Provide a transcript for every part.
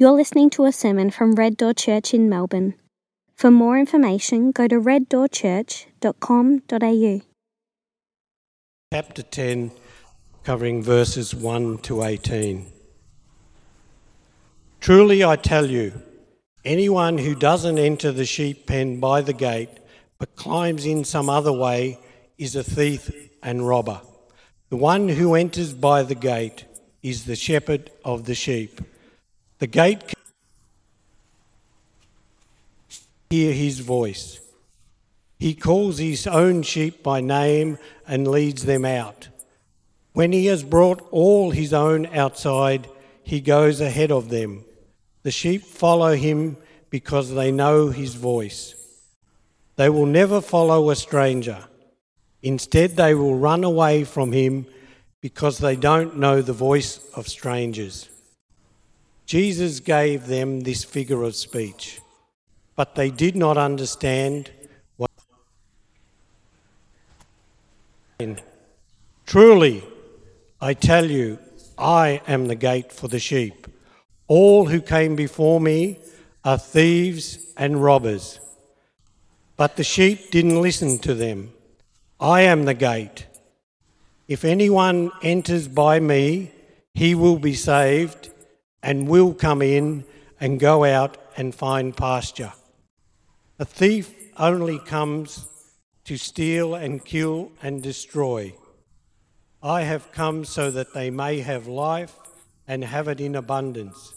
You're listening to a sermon from Red Door Church in Melbourne. For more information, go to reddoorchurch.com.au. Chapter 10, covering verses 1 to 18. Truly I tell you, anyone who doesn't enter the sheep pen by the gate, but climbs in some other way, is a thief and robber. The one who enters by the gate is the shepherd of the sheep. The gate hear his voice. He calls his own sheep by name and leads them out. When he has brought all his own outside, he goes ahead of them. The sheep follow him because they know his voice. They will never follow a stranger. Instead, they will run away from him because they don't know the voice of strangers. Jesus gave them this figure of speech, but they did not understand what. Truly, I tell you, I am the gate for the sheep. All who came before me are thieves and robbers, but the sheep didn't listen to them. I am the gate. If anyone enters by me, he will be saved and will come in and go out and find pasture. A thief only comes to steal and kill and destroy. I have come so that they may have life and have it in abundance.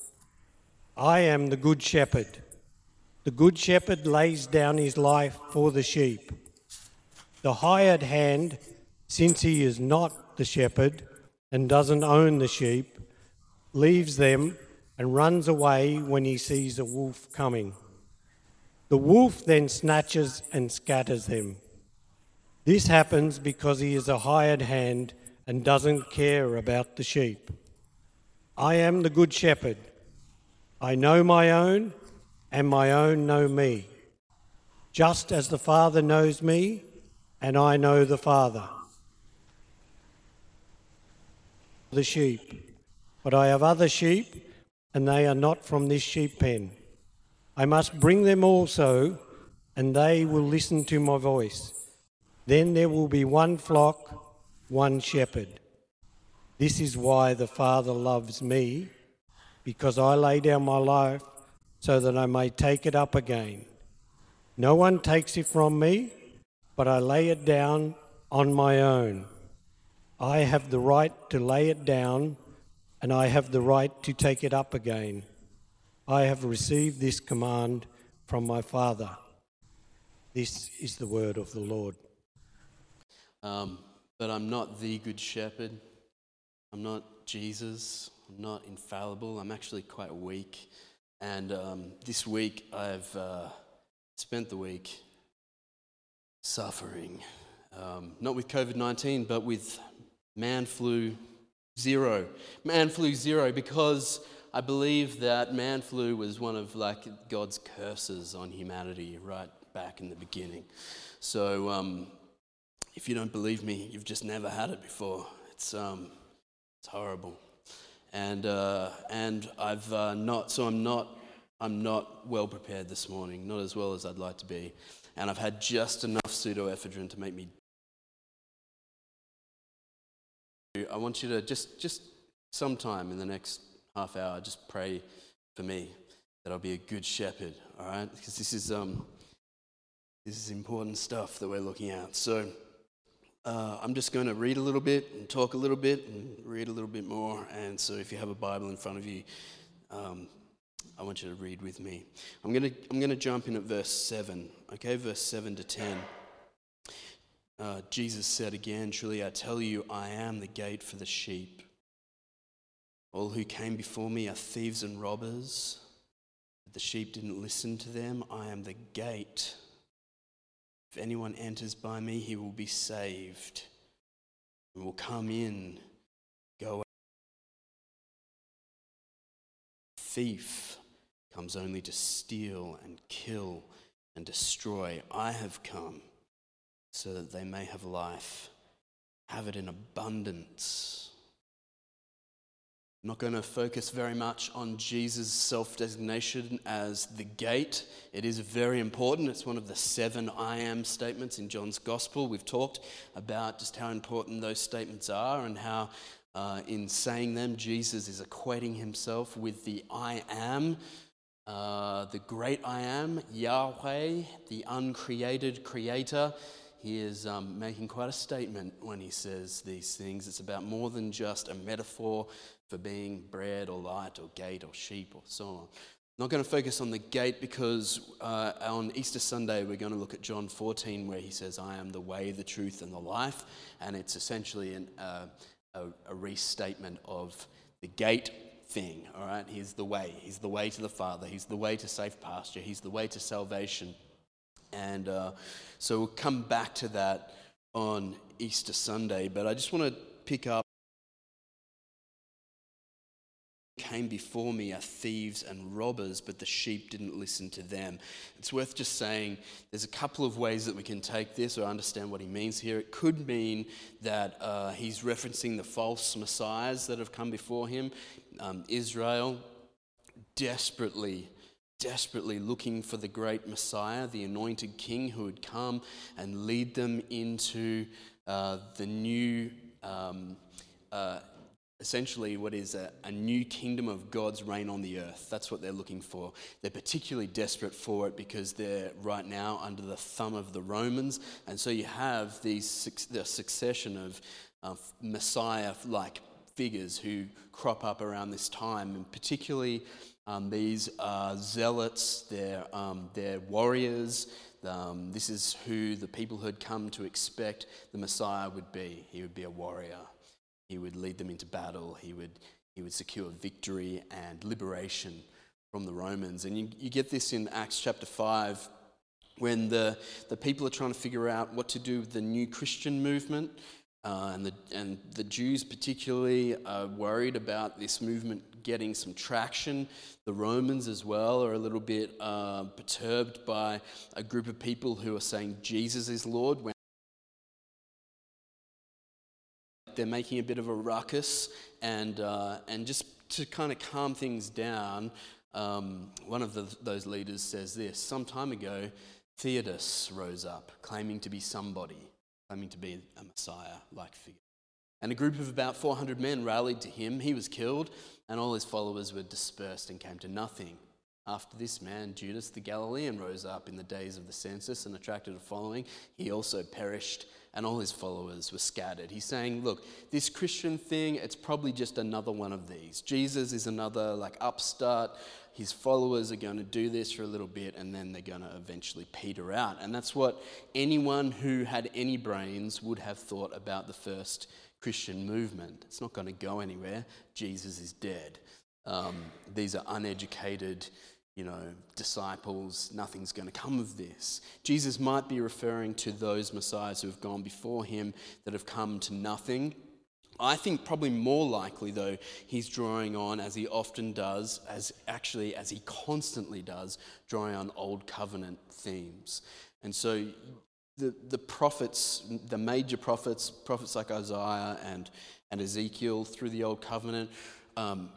I am the good shepherd. The good shepherd lays down his life for the sheep. The hired hand since he is not the shepherd and doesn't own the sheep, leaves them and runs away when he sees a wolf coming. The wolf then snatches and scatters them. This happens because he is a hired hand and doesn't care about the sheep. I am the good shepherd. I know my own, and my own know me, just as the Father knows me, and I know the Father. the sheep. But I have other sheep, and they are not from this sheep pen. I must bring them also, and they will listen to my voice. Then there will be one flock, one shepherd. This is why the Father loves me, because I lay down my life so that I may take it up again. No one takes it from me, but I lay it down on my own. I have the right to lay it down, and I have the right to take it up again. I have received this command from my Father. This is the word of the Lord. Um, but I'm not the good shepherd. I'm not Jesus. I'm not infallible. I'm actually quite weak. And um, this week I've uh, spent the week suffering. Um, not with COVID 19, but with man flu zero. Man flu zero because I believe that man flu was one of like God's curses on humanity right back in the beginning. So um, if you don't believe me, you've just never had it before. It's, um, it's horrible. And, uh, and I've uh, not, so I'm not, I'm not well prepared this morning, not as well as I'd like to be. And I've had just enough pseudoephedrine to make me I want you to just, just sometime in the next half hour, just pray for me that I'll be a good shepherd, all right? Because this is, um, this is important stuff that we're looking at. So uh, I'm just going to read a little bit and talk a little bit and read a little bit more. And so if you have a Bible in front of you, um, I want you to read with me. I'm going to, I'm going to jump in at verse 7, okay? Verse 7 to 10. Uh, Jesus said again, Truly I tell you, I am the gate for the sheep. All who came before me are thieves and robbers. But the sheep didn't listen to them. I am the gate. If anyone enters by me, he will be saved and will come in, go out. Thief comes only to steal and kill and destroy. I have come so that they may have life, have it in abundance. I'm not going to focus very much on Jesus' self designation as the gate. It is very important. It's one of the seven I am statements in John's gospel. We've talked about just how important those statements are and how, uh, in saying them, Jesus is equating himself with the I am, uh, the great I am, Yahweh, the uncreated creator. He is um, making quite a statement when he says these things. It's about more than just a metaphor for being bread or light or gate or sheep or so on. I'm not going to focus on the gate because uh, on Easter Sunday we're going to look at John 14 where he says, I am the way, the truth, and the life. And it's essentially an, uh, a, a restatement of the gate thing, all right? He's the way. He's the way to the Father. He's the way to safe pasture. He's the way to salvation. And uh, so we'll come back to that on Easter Sunday. But I just want to pick up came before me are thieves and robbers, but the sheep didn't listen to them. It's worth just saying there's a couple of ways that we can take this or understand what he means here. It could mean that uh, he's referencing the false messiahs that have come before him. Um, Israel desperately desperately looking for the great Messiah, the anointed king who would come and lead them into uh, the new um, uh, essentially what is a, a, new kingdom of God's reign on the earth. That's what they're looking for. They're particularly desperate for it because they're right now under the thumb of the Romans. And so you have these the succession of uh, Messiah like figures who crop up around this time, and particularly um, these are zealots, they're, um, they're warriors. Um, this is who the people had come to expect the Messiah would be. He would be a warrior. He would lead them into battle. He would, he would secure victory and liberation from the Romans. And you, you get this in Acts chapter 5 when the, the people are trying to figure out what to do with the new Christian movement. Uh, and, the, and the Jews, particularly, are worried about this movement getting some traction. The Romans, as well, are a little bit uh, perturbed by a group of people who are saying Jesus is Lord they're making a bit of a ruckus, and, uh, and just to kind of calm things down, um, one of the, those leaders says this Some time ago, Theudas rose up, claiming to be somebody, claiming to be a Messiah like figure. And a group of about 400 men rallied to him. He was killed, and all his followers were dispersed and came to nothing. After this man, Judas the Galilean rose up in the days of the census and attracted a following. He also perished and all his followers were scattered. He's saying, look, this Christian thing, it's probably just another one of these. Jesus is another like upstart. His followers are going to do this for a little bit and then they're going to eventually peter out. And that's what anyone who had any brains would have thought about the first Christian movement. It's not going to go anywhere. Jesus is dead. Um, these are uneducated you know, disciples, nothing's going to come of this. Jesus might be referring to those messiahs who have gone before him that have come to nothing. I think probably more likely, though, he's drawing on, as he often does, as actually as he constantly does, drawing on old covenant themes. And so the, the prophets, the major prophets, prophets like Isaiah and, and Ezekiel through the old covenant, um,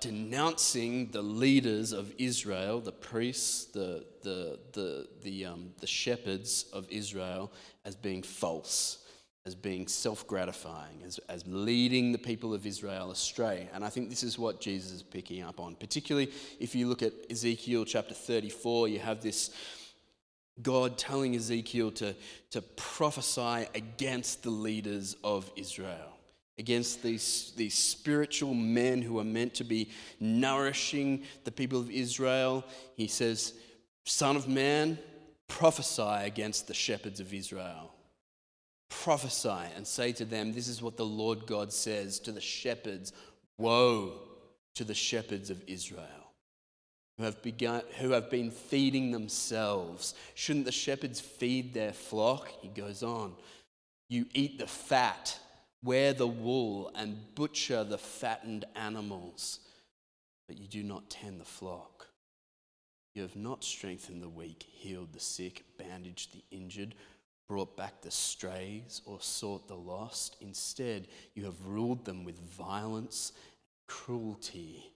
denouncing the leaders of Israel, the priests, the, the, the, the, um, the shepherds of Israel, as being false, as being self gratifying, as, as leading the people of Israel astray. And I think this is what Jesus is picking up on. Particularly if you look at Ezekiel chapter 34, you have this. God telling Ezekiel to, to prophesy against the leaders of Israel against these, these spiritual men who are meant to be nourishing the people of Israel. He says, Son of man, prophesy against the shepherds of Israel. Prophesy and say to them, This is what the Lord God says to the shepherds Woe to the shepherds of Israel. Who have, begun, who have been feeding themselves. Shouldn't the shepherds feed their flock? He goes on. You eat the fat Wear the wool and butcher the fattened animals, but you do not tend the flock. You have not strengthened the weak, healed the sick, bandaged the injured, brought back the strays, or sought the lost. Instead, you have ruled them with violence, cruelty.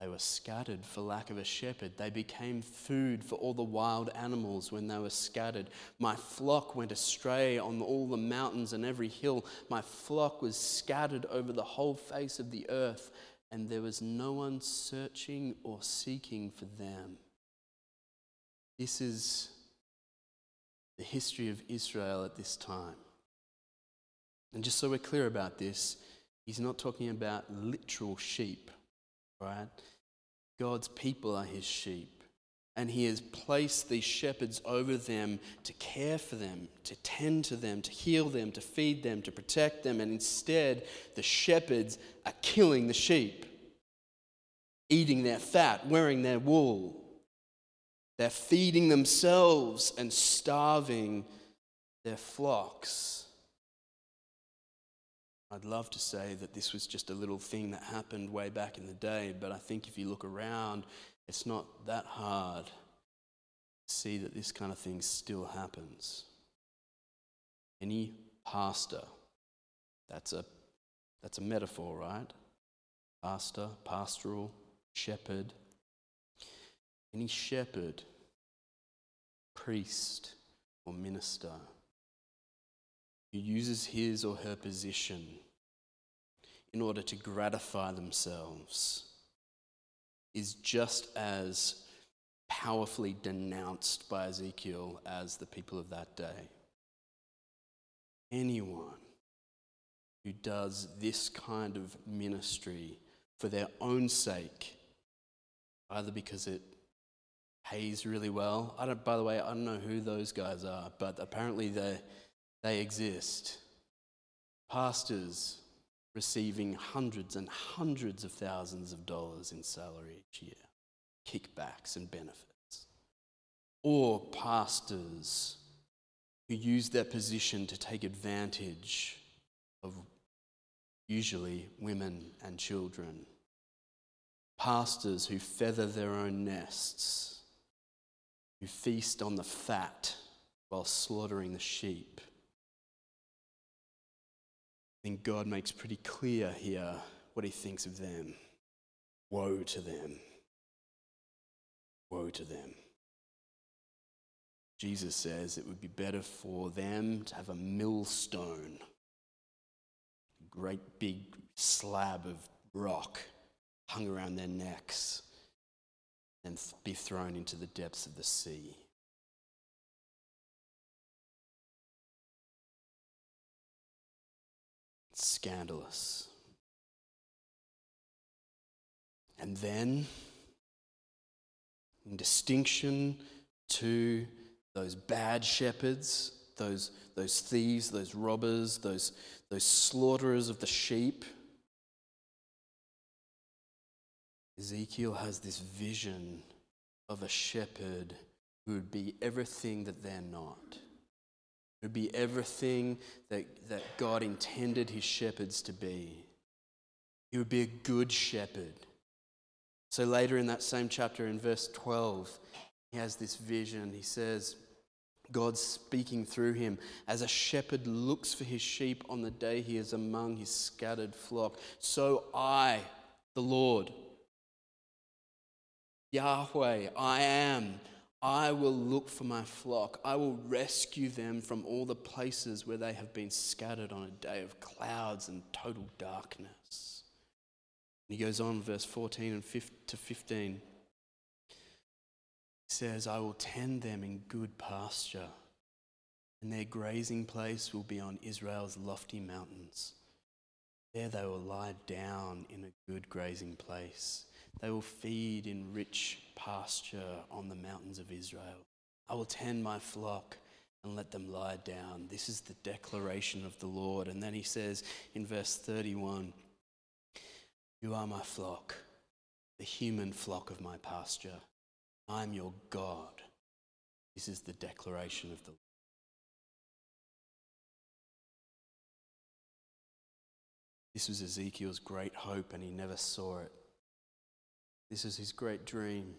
They were scattered for lack of a shepherd. They became food for all the wild animals when they were scattered. My flock went astray on all the mountains and every hill. My flock was scattered over the whole face of the earth, and there was no one searching or seeking for them. This is the history of Israel at this time. And just so we're clear about this, he's not talking about literal sheep, right? God's people are his sheep. And he has placed these shepherds over them to care for them, to tend to them, to heal them, to feed them, to protect them. And instead, the shepherds are killing the sheep, eating their fat, wearing their wool. They're feeding themselves and starving their flocks. I'd love to say that this was just a little thing that happened way back in the day, but I think if you look around, it's not that hard to see that this kind of thing still happens. Any pastor, that's a, that's a metaphor, right? Pastor, pastoral, shepherd. Any shepherd, priest, or minister who uses his or her position in order to gratify themselves is just as powerfully denounced by Ezekiel as the people of that day. Anyone who does this kind of ministry for their own sake, either because it pays really well. I don't, by the way, I don't know who those guys are, but apparently they they exist. Pastors receiving hundreds and hundreds of thousands of dollars in salary each year, kickbacks and benefits. Or pastors who use their position to take advantage of usually women and children. Pastors who feather their own nests, who feast on the fat while slaughtering the sheep. I think God makes pretty clear here what he thinks of them. Woe to them. Woe to them. Jesus says it would be better for them to have a millstone, a great big slab of rock hung around their necks, and be thrown into the depths of the sea. scandalous. And then, in distinction to those bad shepherds, those, those thieves, those robbers, those, those slaughterers of the sheep, Ezekiel has this vision of a shepherd who would be everything that they're not. It would be everything that, that God intended his shepherds to be. He would be a good shepherd. So later in that same chapter, in verse 12, he has this vision. He says, God's speaking through him. As a shepherd looks for his sheep on the day he is among his scattered flock, so I, the Lord, Yahweh, I am I will look for my flock. I will rescue them from all the places where they have been scattered on a day of clouds and total darkness. And he goes on, verse 14 and 15 to 15. He says, I will tend them in good pasture, and their grazing place will be on Israel's lofty mountains. There they will lie down in a good grazing place. They will feed in rich pasture on the mountains of Israel. I will tend my flock and let them lie down. This is the declaration of the Lord. And then he says in verse 31 You are my flock, the human flock of my pasture. I'm your God. This is the declaration of the Lord. This was Ezekiel's great hope, and he never saw it. This is his great dream.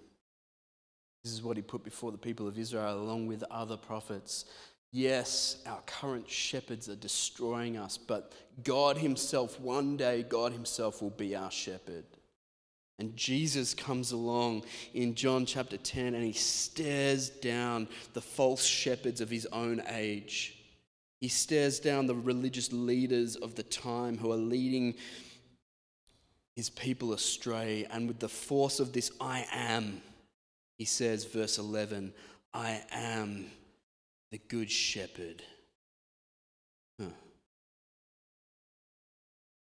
This is what he put before the people of Israel, along with other prophets. Yes, our current shepherds are destroying us, but God Himself, one day, God Himself will be our shepherd. And Jesus comes along in John chapter 10 and he stares down the false shepherds of his own age. He stares down the religious leaders of the time who are leading his people astray. And with the force of this, I am, he says, verse 11, I am the good shepherd. Huh.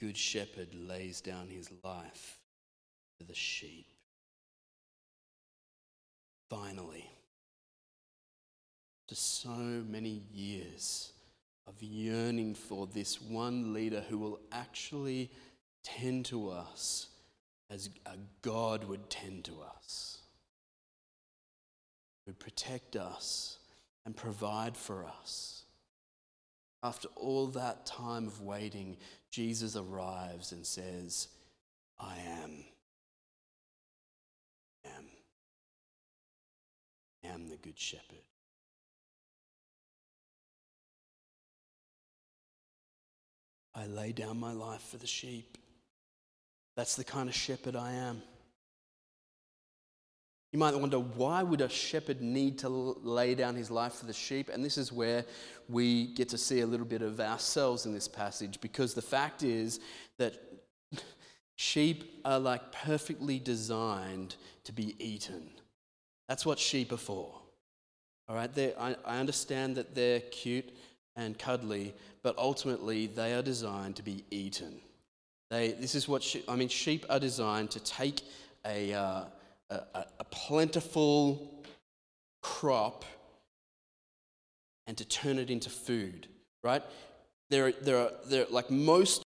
Good shepherd lays down his life for the sheep. Finally, after so many years of yearning for this one leader who will actually tend to us as a God would tend to us, would protect us and provide for us. After all that time of waiting, Jesus arrives and says, I am. am. I am the good shepherd. I lay down my life for the sheep. That's the kind of shepherd I am. You might wonder why would a shepherd need to lay down his life for the sheep? And this is where we get to see a little bit of ourselves in this passage because the fact is that sheep are like perfectly designed to be eaten. That's what sheep are for. All right, I, I understand that they're cute and cuddly, but ultimately they are designed to be eaten. They, this is what sheep, I mean, sheep are designed to take a, uh, a, a plentiful crop and to turn it into food, right? There, there are, there, like most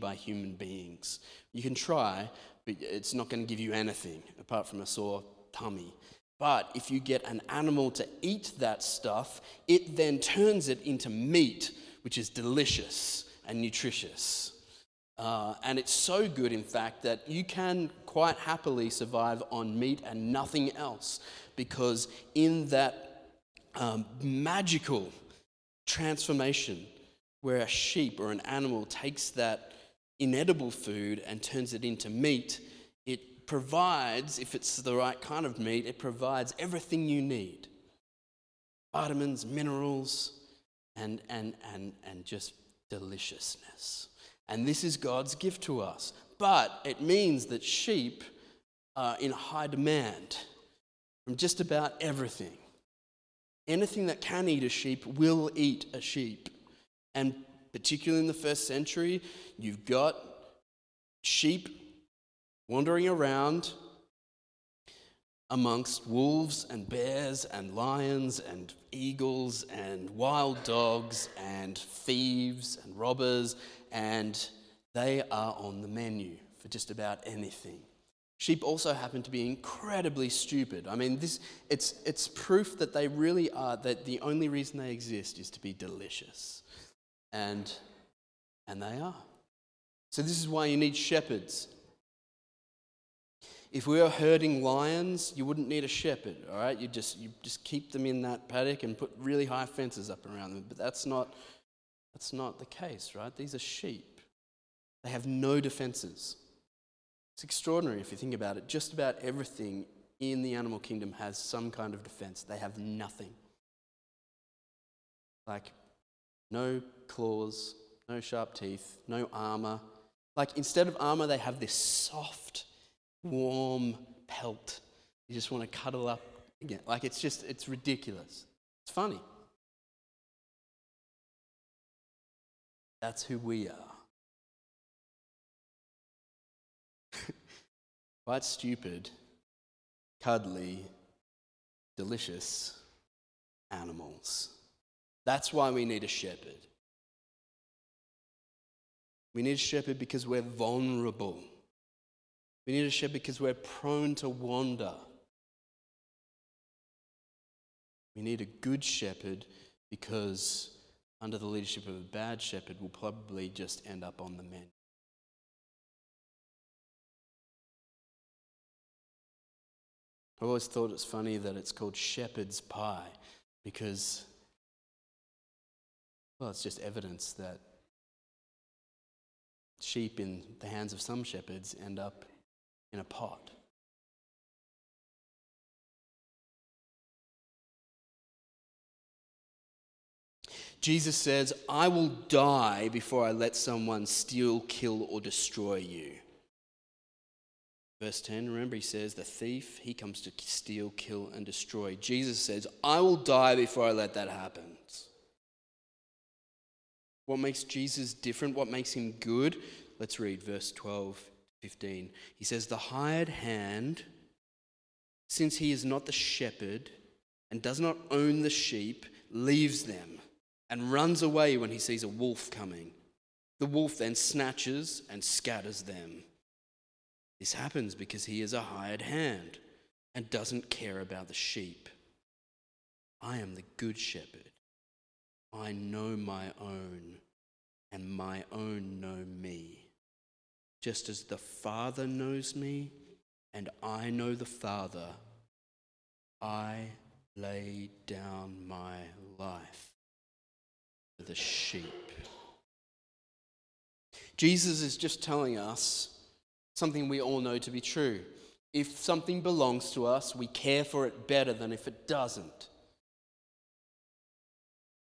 by human beings. You can try, but it's not going to give you anything apart from a sore tummy. But if you get an animal to eat that stuff, it then turns it into meat, which is delicious and nutritious. Uh, and it's so good, in fact, that you can quite happily survive on meat and nothing else because in that um, magical transformation where a sheep or an animal takes that inedible food and turns it into meat, it provides, if it's the right kind of meat, it provides everything you need vitamins, minerals, and, and, and, and just deliciousness. And this is God's gift to us. But it means that sheep are in high demand from just about everything. Anything that can eat a sheep will eat a sheep. And particularly in the first century, you've got sheep wandering around amongst wolves and bears and lions and eagles and wild dogs and thieves and robbers and they are on the menu for just about anything. Sheep also happen to be incredibly stupid. I mean, this, it's, it's proof that they really are, that the only reason they exist is to be delicious. And, and they are. So, this is why you need shepherds. If we were herding lions, you wouldn't need a shepherd, all right? You just, you just keep them in that paddock and put really high fences up around them. But that's not, that's not the case, right? These are sheep. They have no defenses. It's extraordinary if you think about it. Just about everything in the animal kingdom has some kind of defense. They have nothing. Like no claws, no sharp teeth, no armor. Like instead of armor, they have this soft, warm pelt. You just want to cuddle up again. Like it's just, it's ridiculous. It's funny. That's who we are. Quite stupid, cuddly, delicious animals. That's why we need a shepherd. We need a shepherd because we're vulnerable. We need a shepherd because we're prone to wander. We need a good shepherd because under the leadership of a bad shepherd we'll probably just end up on the mend. I always thought it's funny that it's called shepherd's pie because, well, it's just evidence that sheep in the hands of some shepherds end up in a pot. Jesus says, I will die before I let someone steal, kill, or destroy you. Verse 10, remember, he says, The thief, he comes to steal, kill, and destroy. Jesus says, I will die before I let that happen. What makes Jesus different? What makes him good? Let's read verse 12, 15. He says, The hired hand, since he is not the shepherd and does not own the sheep, leaves them and runs away when he sees a wolf coming. The wolf then snatches and scatters them. This happens because he is a hired hand and doesn't care about the sheep. I am the good shepherd. I know my own, and my own know me. Just as the Father knows me, and I know the Father, I lay down my life for the sheep. Jesus is just telling us something we all know to be true. If something belongs to us, we care for it better than if it doesn't.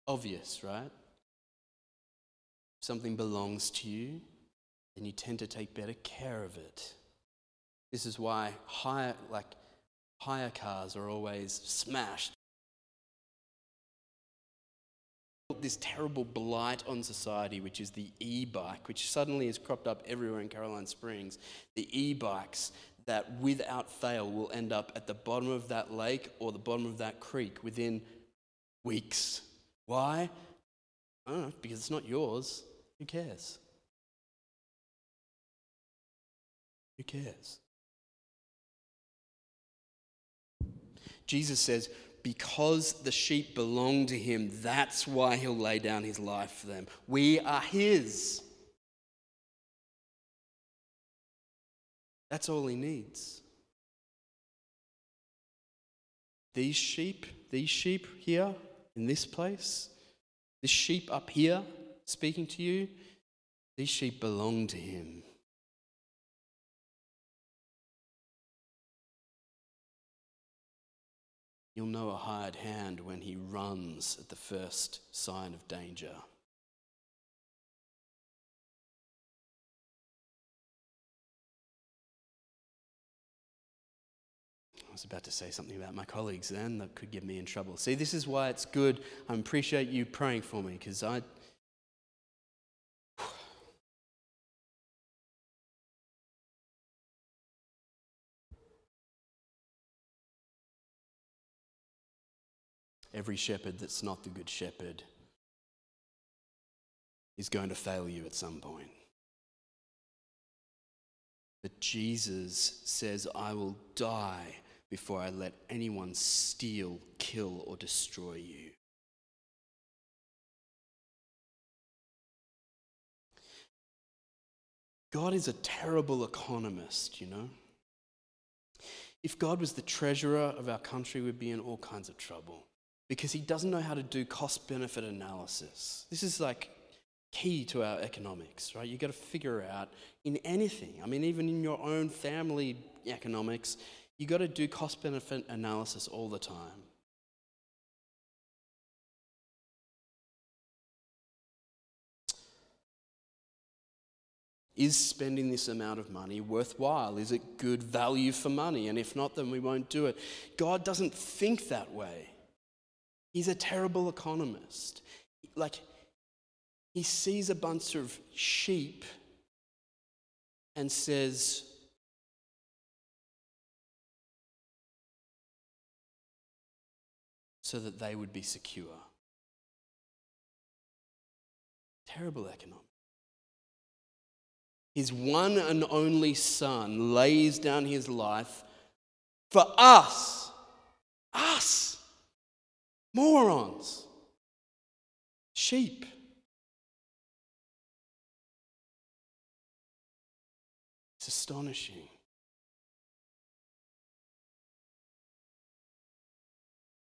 Obvious, right? If something belongs to you, then you tend to take better care of it. This is why higher, like hire cars are always smashed this terrible blight on society, which is the e bike, which suddenly has cropped up everywhere in Caroline Springs. The e bikes that, without fail, will end up at the bottom of that lake or the bottom of that creek within weeks. Why? I don't know, because it's not yours. Who cares? Who cares? Jesus says, because the sheep belong to him, that's why he'll lay down his life for them. We are his. That's all he needs. These sheep, these sheep here in this place, this sheep up here speaking to you, these sheep belong to him. You'll know a hired hand when he runs at the first sign of danger. I was about to say something about my colleagues then that could get me in trouble. See, this is why it's good. I appreciate you praying for me because I Every shepherd that's not the good shepherd is going to fail you at some point. But Jesus says, I will die before I let anyone steal, kill, or destroy you. God is a terrible economist, you know. If God was the treasurer of our country, we'd be in all kinds of trouble because he doesn't know how to do cost benefit analysis. This is like key to our economics, right? You've got to figure out in anything, I mean, even in your own family economics, you've got to do cost benefit analysis all the time. Is spending this amount of money worthwhile? Is it good value for money? And if not, then we won't do it. God doesn't think that way. He's a terrible economist. Like, he sees a bunch of sheep and says, so that they would be secure. Terrible economics. His one and only Son lays down his life for us. Us. Morons. Sheep. It's astonishing.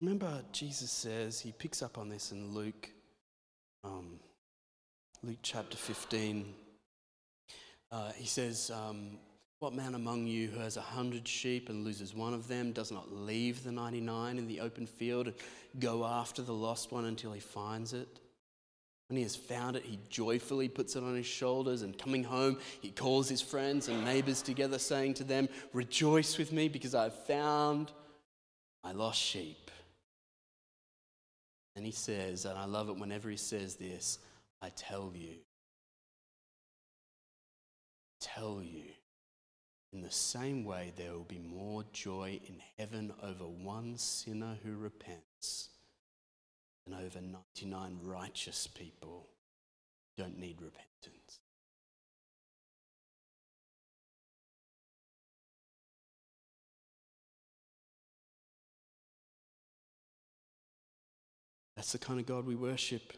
Remember, Jesus says, he picks up on this in Luke, um, Luke chapter 15. Uh, he says, um, What man among you who has a hundred sheep and loses one of them does not leave the 99 in the open field and go after the lost one until he finds it? When he has found it, he joyfully puts it on his shoulders, and coming home, he calls his friends and neighbors together, saying to them, Rejoice with me because I have found my lost sheep. And he says, and I love it whenever he says this I tell you, tell you, in the same way, there will be more joy in heaven over one sinner who repents than over 99 righteous people who don't need repentance. That's the kind of God we worship.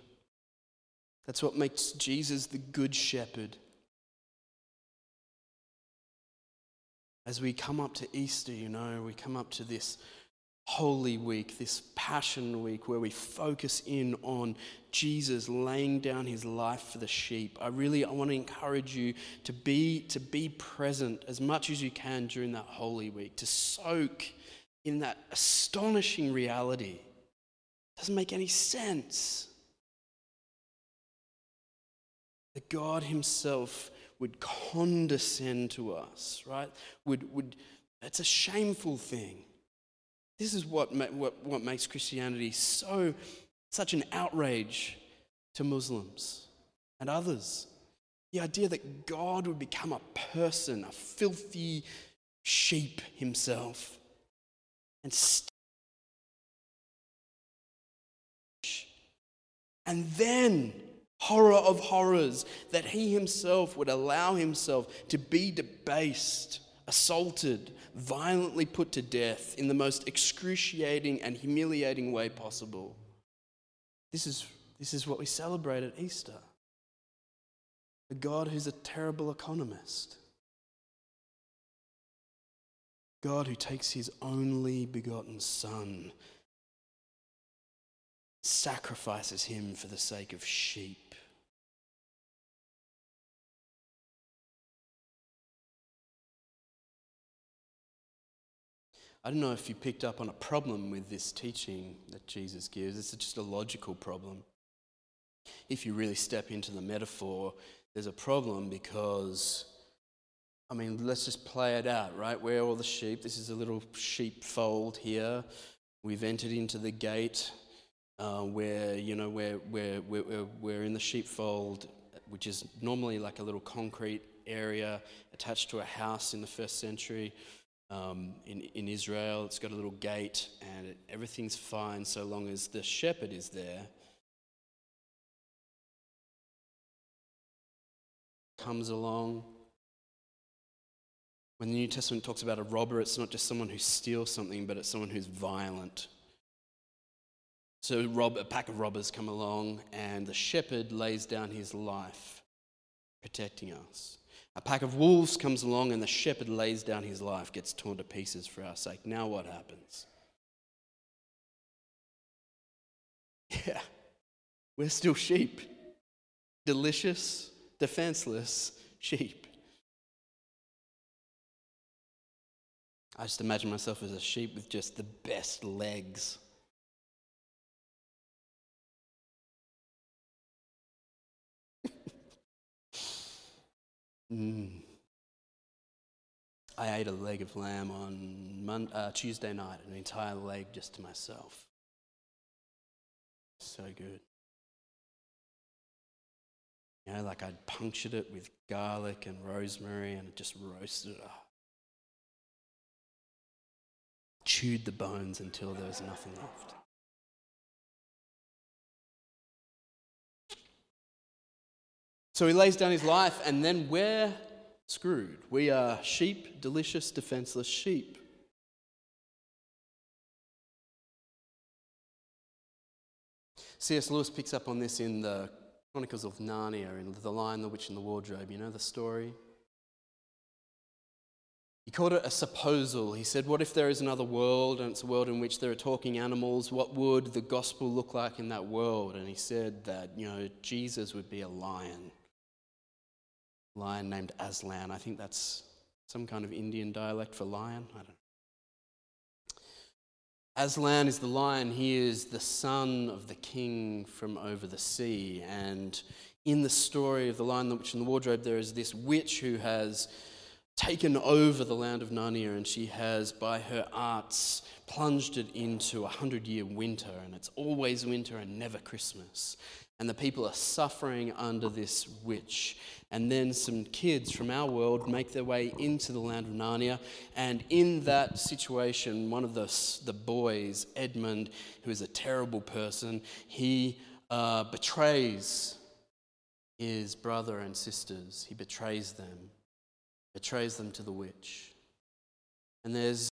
That's what makes Jesus the Good Shepherd. As we come up to Easter, you know, we come up to this Holy Week, this Passion Week, where we focus in on Jesus laying down his life for the sheep. I really I want to encourage you to be, to be present as much as you can during that Holy Week, to soak in that astonishing reality. Doesn't make any sense. That God Himself would condescend to us, right? Would, would, it's a shameful thing. This is what, what, what makes Christianity so, such an outrage to Muslims and others. The idea that God would become a person, a filthy sheep himself, and and then horror of horrors, that he himself would allow himself to be debased, assaulted, violently put to death in the most excruciating and humiliating way possible. This is, this is what we celebrate at Easter. A God who's a terrible economist. God who takes his only begotten Son, sacrifices him for the sake of sheep. I don't know if you picked up on a problem with this teaching that Jesus gives. It's just a logical problem. If you really step into the metaphor, there's a problem because, I mean, let's just play it out, right? Where are all the sheep? This is a little sheepfold here. We've entered into the gate uh, where, you know, where, where, where, we're in the sheepfold, which is normally like a little concrete area attached to a house in the first century um, in, in Israel. It's got a little gate, and it, everything's fine so long as the shepherd is there. Comes along. When the New Testament talks about a robber, it's not just someone who steals something, but it's someone who's violent. So rob, a pack of robbers come along, and the shepherd lays down his life, protecting us. A pack of wolves comes along and the shepherd lays down his life, gets torn to pieces for our sake. Now what happens? Yeah, we're still sheep. Delicious, defenseless sheep. I just imagine myself as a sheep with just the best legs. Mm. I ate a leg of lamb on Monday, uh, Tuesday night, an entire leg just to myself. So good. You know, like I'd punctured it with garlic and rosemary and just roasted it up. Chewed the bones until there was nothing left. So he lays down his life, and then we're screwed. We are sheep, delicious, defenseless sheep. C.S. Lewis picks up on this in the Chronicles of Narnia, in The Lion, the Witch, and the Wardrobe. You know the story? He called it a supposal. He said, What if there is another world and it's a world in which there are talking animals? What would the gospel look like in that world? And he said that, you know, Jesus would be a lion. Lion named Aslan. I think that's some kind of Indian dialect for lion. I don't. Aslan is the lion. He is the son of the king from over the sea. And in the story of the Lion, the Witch, and the Wardrobe, there is this witch who has taken over the land of Narnia and she has, by her arts, plunged it into a hundred year winter. And it's always winter and never Christmas. And the people are suffering under this witch. And then some kids from our world make their way into the land of Narnia. And in that situation, one of the, the boys, Edmund, who is a terrible person, he uh, betrays his brother and sisters. He betrays them, betrays them to the witch. And there's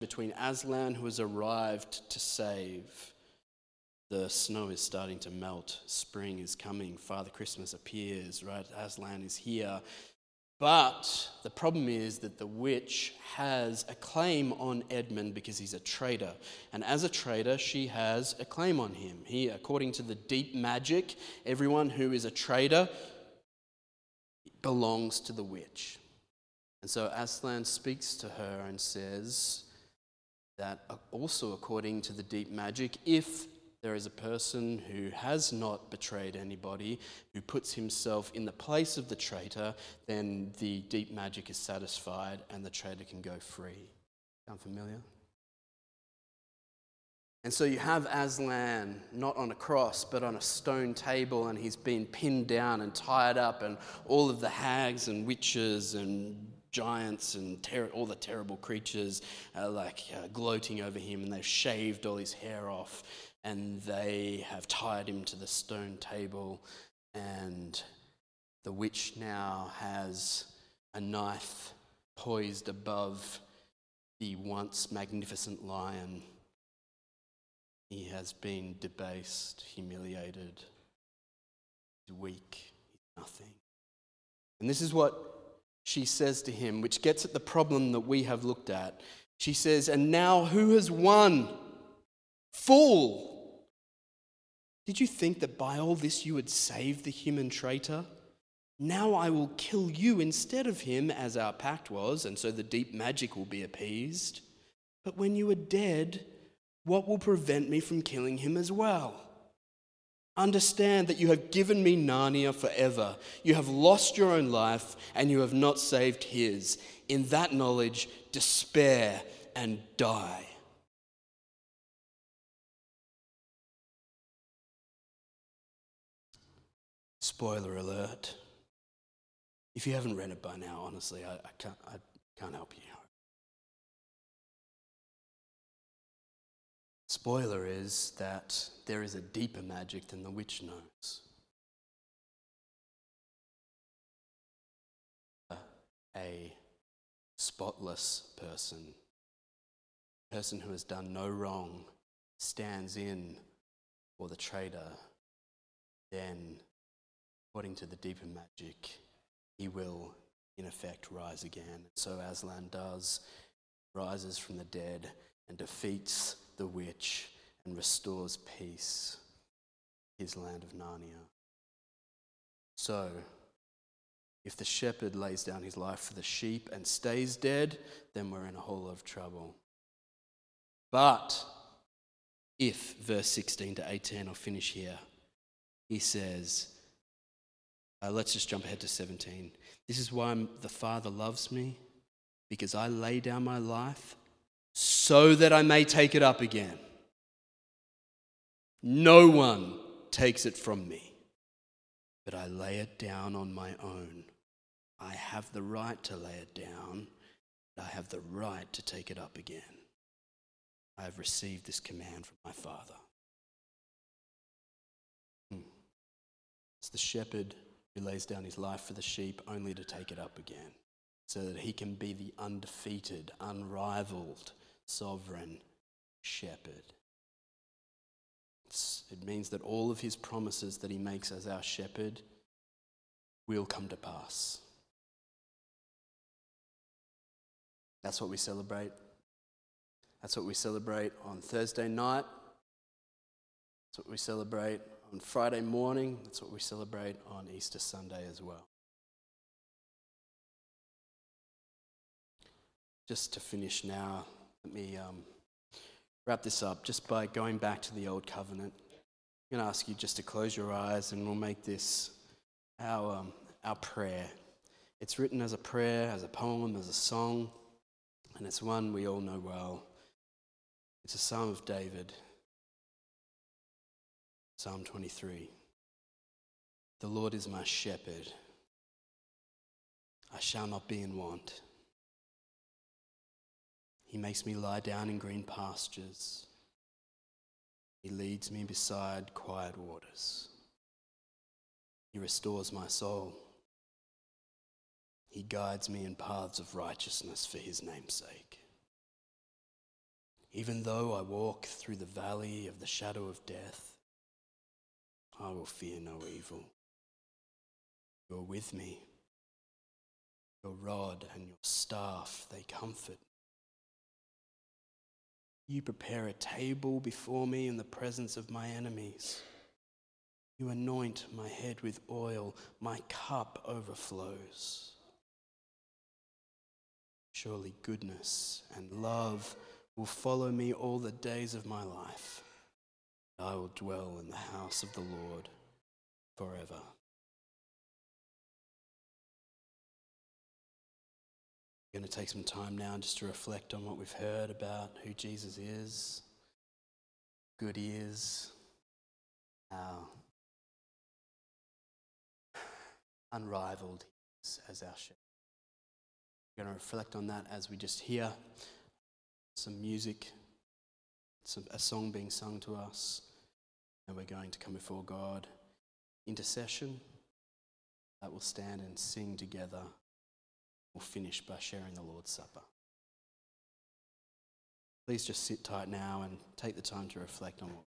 between Aslan, who has arrived to save, the snow is starting to melt. Spring is coming. Father Christmas appears, right? Aslan is here. But the problem is that the witch has a claim on Edmund because he's a traitor. And as a traitor, she has a claim on him. He, according to the deep magic, everyone who is a traitor belongs to the witch. And so Aslan speaks to her and says that uh, also according to the deep magic, if there is a person who has not betrayed anybody, who puts himself in the place of the traitor, then the deep magic is satisfied and the traitor can go free. Sound familiar? And so you have Aslan not on a cross, but on a stone table, and he's been pinned down and tied up, and all of the hags and witches and giants and ter- all the terrible creatures are like uh, gloating over him, and they've shaved all his hair off and they have tied him to the stone table, and the witch now has a knife poised above the once magnificent lion. He has been debased, humiliated, he's weak, he's nothing. And this is what she says to him, which gets at the problem that we have looked at. She says, And now who has won? Fool! Did you think that by all this you would save the human traitor? Now I will kill you instead of him, as our pact was, and so the deep magic will be appeased. But when you are dead, what will prevent me from killing him as well? Understand that you have given me Narnia forever. You have lost your own life, and you have not saved his. In that knowledge, despair and die. Spoiler alert. If you haven't read it by now, honestly, I, I, can't, I can't help you. Spoiler is that there is a deeper magic than the witch knows. A spotless person, a person who has done no wrong, stands in for the traitor, then according to the deeper magic, he will, in effect, rise again. So Aslan does, rises from the dead and defeats the witch and restores peace, his land of Narnia. So, if the shepherd lays down his life for the sheep and stays dead, then we're in a whole lot of trouble. But if, verse 16 to 18, I'll finish here, he says, uh, let's just jump ahead to 17. This is why the Father loves me, because I lay down my life so that I may take it up again. No one takes it from me, but I lay it down on my own. I have the right to lay it down, I have the right to take it up again. I have received this command from my Father. Hmm. It's the shepherd who lays down his life for the sheep only to take it up again, so that he can be the undefeated, unrivaled, sovereign shepherd. It's, it means that all of his promises that he makes as our shepherd will come to pass. That's what we celebrate. That's what we celebrate on Thursday night. That's what we celebrate on Friday morning. That's what we celebrate on Easter Sunday as well. Just to finish now, let me um, wrap this up just by going back to the Old Covenant. I'm going to ask you just to close your eyes and we'll make this our, um, our prayer. It's written as a prayer, as a poem, as a song, and it's one we all know well. It's a Psalm of David, Psalm 23. The Lord is my shepherd, I shall not be in want. He makes me lie down in green pastures. He leads me beside quiet waters. He restores my soul. He guides me in paths of righteousness for his name's sake. Even though I walk through the valley of the shadow of death, I will fear no evil. You're with me. Your rod and your staff, they comfort. You prepare a table before me in the presence of my enemies. You anoint my head with oil, my cup overflows. Surely goodness and love will follow me all the days of my life. I will dwell in the house of the Lord forever. We're going to take some time now just to reflect on what we've heard about who Jesus is, good he is, how unrivaled he is as our shepherd. We're going to reflect on that as we just hear some music, some, a song being sung to us, and we're going to come before God. Intercession that we'll stand and sing together. We'll finish by sharing the Lord's Supper. Please just sit tight now and take the time to reflect on what